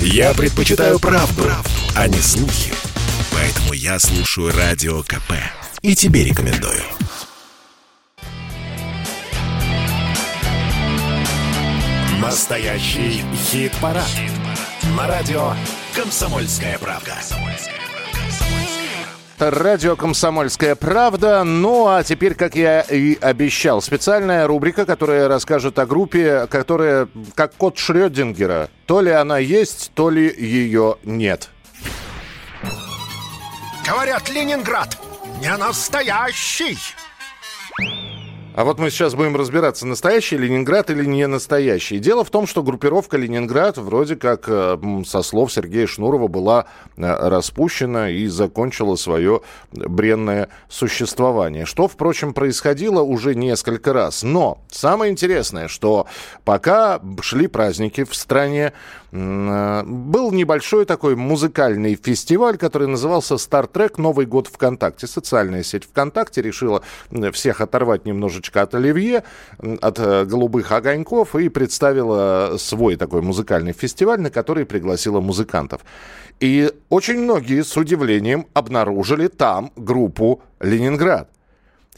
Я предпочитаю правду, правду, а не слухи. Поэтому я слушаю Радио КП. И тебе рекомендую. Настоящий хит-парад. Хит На радио «Комсомольская правда». Радио «Комсомольская правда». Ну, а теперь, как я и обещал, специальная рубрика, которая расскажет о группе, которая как кот Шрёдингера. То ли она есть, то ли ее нет. Говорят, Ленинград не настоящий. А вот мы сейчас будем разбираться, настоящий Ленинград или не настоящий. Дело в том, что группировка Ленинград вроде как, э, со слов Сергея Шнурова, была э, распущена и закончила свое бренное существование. Что, впрочем, происходило уже несколько раз. Но самое интересное, что пока шли праздники в стране, был небольшой такой музыкальный фестиваль, который назывался «Стартрек. Новый год ВКонтакте». Социальная сеть ВКонтакте решила всех оторвать немножечко немножечко от Оливье, от э, «Голубых огоньков» и представила свой такой музыкальный фестиваль, на который пригласила музыкантов. И очень многие с удивлением обнаружили там группу «Ленинград».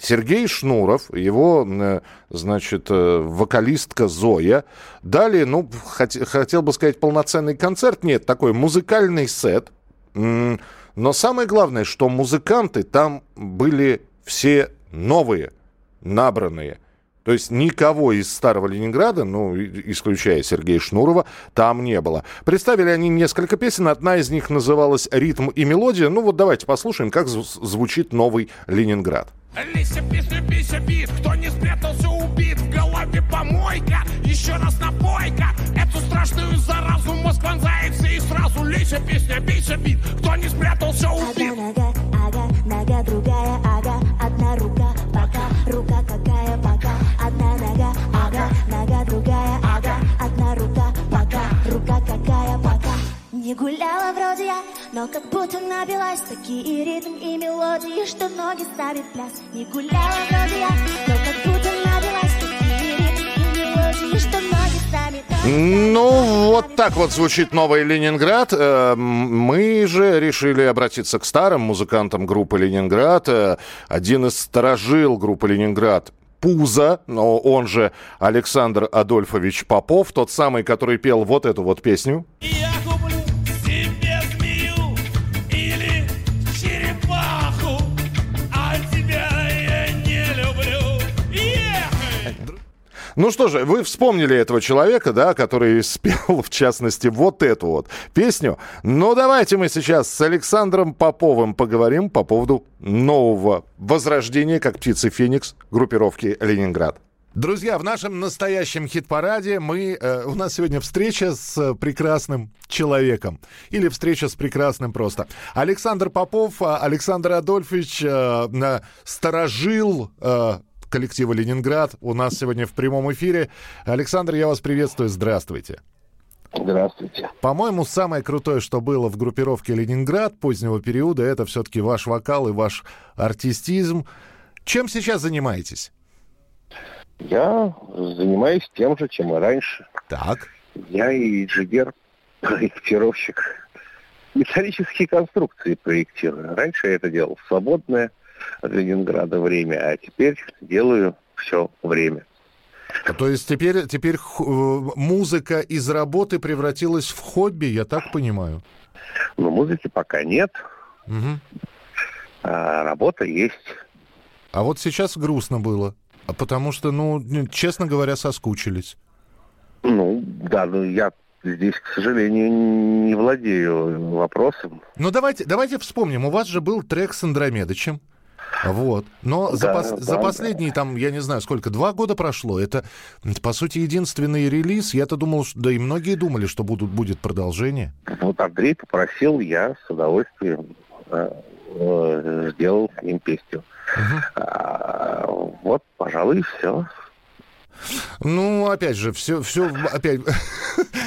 Сергей Шнуров, его, э, значит, э, вокалистка Зоя дали, ну, хот- хотел бы сказать, полноценный концерт. Нет, такой музыкальный сет. Но самое главное, что музыканты там были все новые набранные. То есть никого из старого Ленинграда, ну, исключая Сергея Шнурова, там не было. Представили они несколько песен. Одна из них называлась «Ритм и мелодия». Ну вот давайте послушаем, как звучит новый Ленинград. Лися, песня, бися, бит. Кто не спрятался, убит. В голове помойка Еще раз напойка. Эту страшную заразу Мозг вонзается и сразу Лися, песня, бися, бит. Кто не спрятался, убит. Одна нога, ага, нога другая, ага. Одна рука, пока, рука какая, пока. Одна нога, ага, нога другая, ага. Одна рука, пока, рука какая, пока. Не я, но как будто набилась Такие ритм и мелодии, что ноги ставит пляс Не гуляла вроде я, но как будто набилась Такие ритм и мелодии, что ноги ставит Ну, вот так вот звучит новый Ленинград. Э, Мы же решили обратиться к старым музыкантам группы Ленинград. Э, Один из сторожил группы Ленинград Пузо, но он же Александр Адольфович Попов, тот самый, который пел вот эту вот песню. Я Ну что же, вы вспомнили этого человека, да, который спел, в частности, вот эту вот песню. Но давайте мы сейчас с Александром Поповым поговорим по поводу нового возрождения, как птицы Феникс, группировки «Ленинград». Друзья, в нашем настоящем хит-параде мы, э, у нас сегодня встреча с прекрасным человеком. Или встреча с прекрасным просто. Александр Попов, э, Александр Адольфович, э, э, сторожил э, коллектива «Ленинград» у нас сегодня в прямом эфире. Александр, я вас приветствую, здравствуйте. Здравствуйте. По-моему, самое крутое, что было в группировке «Ленинград» позднего периода, это все-таки ваш вокал и ваш артистизм. Чем сейчас занимаетесь? Я занимаюсь тем же, чем и раньше. Так. Я и инженер, проектировщик. Металлические конструкции проектирую. Раньше я это делал в свободное от Ленинграда время, а теперь делаю все время. То есть теперь, теперь э, музыка из работы превратилась в хобби, я так понимаю? Но музыки пока нет, Мгм. а работа есть. А вот сейчас грустно было. А Потому что, ну, честно говоря, соскучились. Ну, да, но я здесь, к сожалению, не владею вопросом. Ну, давайте, давайте вспомним. У вас же был трек с Андромедычем. Вот. Но за, Да, пос- да, за последние, там, я не знаю, сколько, два года прошло. Это, по сути, единственный релиз. Я-то думал, что, да и многие думали, что будут, будет продолжение. Вот Андрей попросил, я с удовольствием э, э, сделал с ним песню. А, вот, пожалуй, все. Ну, опять же, все, все, опять...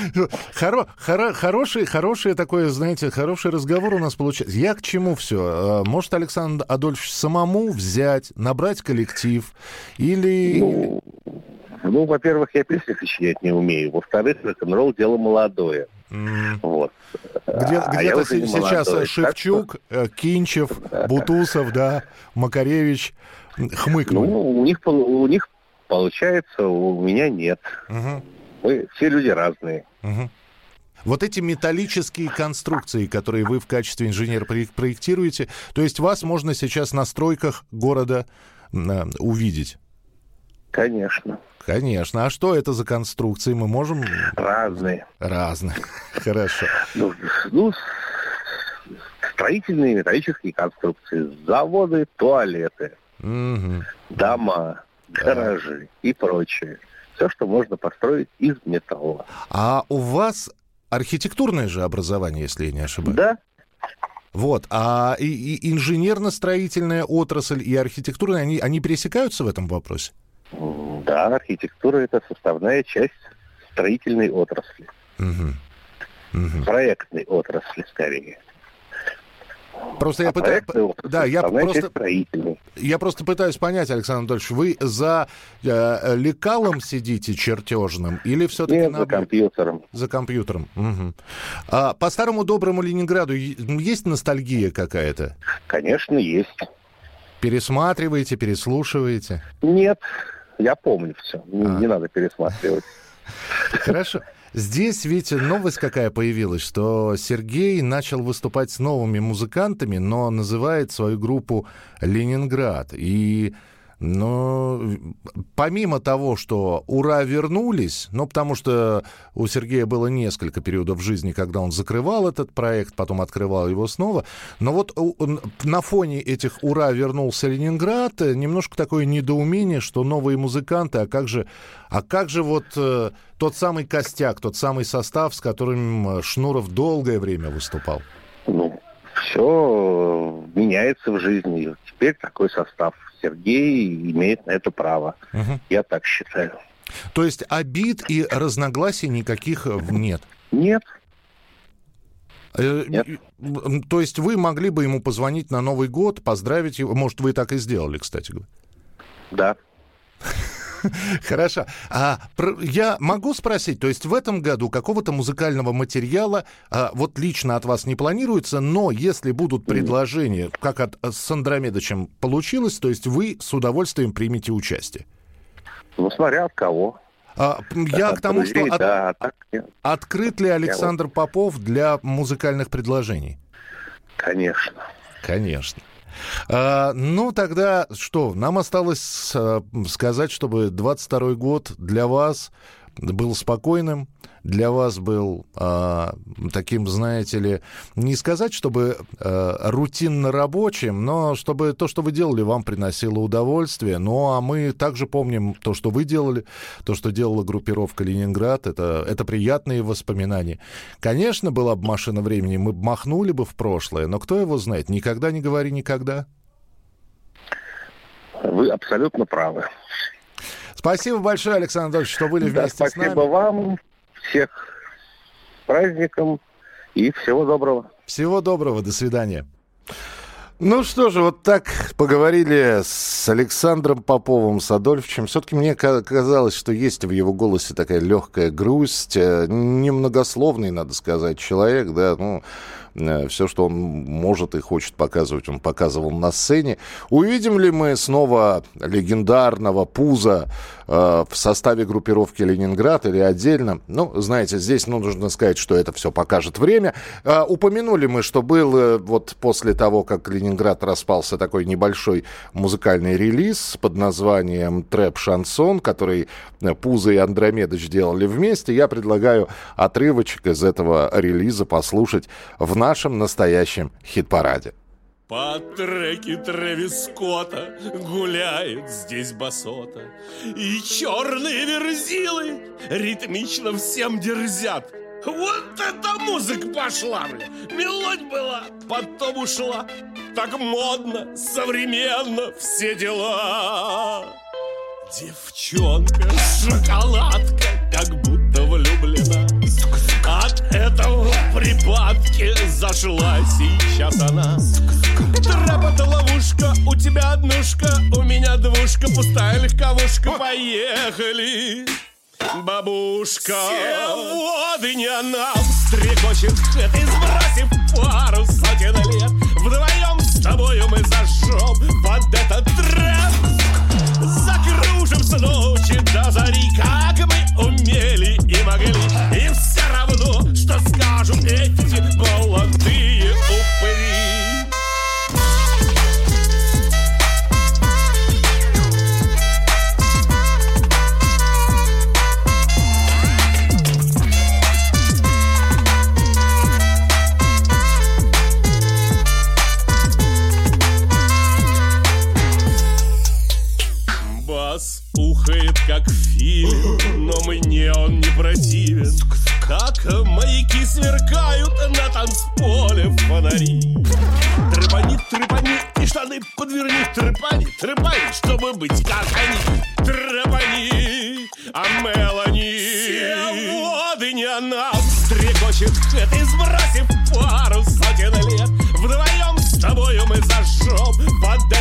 Хоро, хоро, хороший, хороший такой, знаете, хороший разговор у нас получается. Я к чему все? Может, Александр Адольфович самому взять, набрать коллектив или... Ну, ну, во-первых, я песни сочинять не умею. Во-вторых, рок-н-ролл дело молодое. Вот. Где, А где-то се- не сейчас молодой, э, Шевчук, э, Кинчев, Бутусов, да, Макаревич что, хмыкнули. Ну, у них, у них получается, у меня нет. Мгм, Мы все люди разные. мгм. Вот эти металлические конструкции, которые вы в качестве инженера проек- проектируете, то есть вас можно сейчас на стройках города э, увидеть? Конечно. Конечно. А что это за конструкции? Мы можем... Разные. Разные. Хорошо. Ну, ну, строительные металлические конструкции, заводы, туалеты, Мгм. дома, гаражи и прочее. Все, что можно построить из металла. А у вас архитектурное же образование, если я не ошибаюсь? Да, Вот. А и, и инженерно-строительная отрасль и архитектурная, они, они пересекаются в этом вопросе? да, архитектура это составная часть строительной отрасли, Мгм. Мгм. проектной отрасли скорее. Просто я А пытаюсь... проектная отрасль Да, я просто, я просто пытаюсь понять, Александр Анатольевич, вы за э, лекалом сидите чертежным или все-таки Нет, за компьютером. За компьютером. Мгм. А по старому доброму Ленинграду есть ностальгия какая-то? Конечно, есть. Пересматриваете, переслушиваете? Нет, я помню все. Не, А. не надо пересматривать. Хорошо. Здесь ведь новость какая появилась, что Сергей начал выступать с новыми музыкантами, но называет свою группу «Ленинград». И, ну, помимо того, что «Ура!» вернулись, ну, потому что у Сергея было несколько периодов жизни, когда он закрывал этот проект, потом открывал его снова, но вот на фоне этих «Ура!» вернулся Ленинград, э, немножко такое недоумение, что новые музыканты, а как же, а как же вот э, тот самый костяк, тот самый состав, с которым э, Шнуров долгое время выступал? Ну, все меняется в жизни. Теперь такой состав. Сергей имеет на это право. Мгм. Я так считаю. То есть обид и разногласий никаких нет? Нет, Э, Нет. То есть вы могли бы ему позвонить на Новый год, поздравить его? Может, вы так и сделали, кстати говоря. да. Хорошо. А про- я могу спросить, то есть в этом году какого-то музыкального материала а, вот лично от вас не планируется, но если будут предложения, как от, э, с Андромедовичем получилось, то есть вы с удовольствием примете участие? Ну, смотря от кого. А, я От к тому, что друзей, от- Да, а так нет. открыт ли Александр Попов для музыкальных предложений? Конечно. Конечно. А, ну, тогда что? Нам осталось а, сказать, чтобы 22 год для вас был спокойным, для вас был а, таким, знаете ли, не сказать, чтобы а, рутинно рабочим, но чтобы то, что вы делали, вам приносило удовольствие. Ну, а мы также помним то, что вы делали, то, что делала группировка «Ленинград». Это, это приятные воспоминания. Конечно, была бы машина времени, мы махнули бы в прошлое, но кто его знает? Никогда не говори никогда. Вы абсолютно правы. Спасибо большое, Александр Анатольевич, что были Да, вместе с спасибо нами. вам. Всех с праздником и всего доброго. Всего доброго, до свидания. Ну что же, вот так поговорили с Александром Поповым, с Адольфовичем. Все-таки мне ка- казалось, что есть в его голосе такая легкая грусть, э, немногословный, надо сказать, человек, да, ну, все, что он может и хочет показывать, он показывал на сцене. Увидим ли мы снова легендарного Пуза э, в составе группировки «Ленинград» или отдельно? Ну, знаете, здесь ну, нужно сказать, что это все покажет время. Э, упомянули мы, что был э, вот после того, как «Ленинград» распался, такой небольшой музыкальный релиз под названием «Трэп-шансон», который э, Пуза и Андромедыч делали вместе. Я предлагаю отрывочек из этого релиза послушать в нашем настоящем хит-параде. По треке Трэвис гуляет здесь басота И черные верзилы ритмично всем дерзят Вот эта музыка пошла, бля! Мелодь была, потом ушла Так модно, современно, все дела Девчонка, шоколадка, как будто нашла сейчас она. Драпота ловушка, у тебя однушка, у меня двушка, пустая легковушка, поехали. Бабушка Все воды не она стрекочет, ты сбросив парус Трепани, трепани, чтобы быть как они. Трепани, а Мелани. Все воды не она Трекочет, шет И сбросив пару сотен лет, вдвоем с тобою мы зажжем подать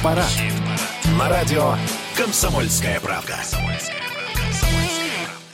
Хит-парад. На радио «Комсомольская правка». «Комсомольская правка».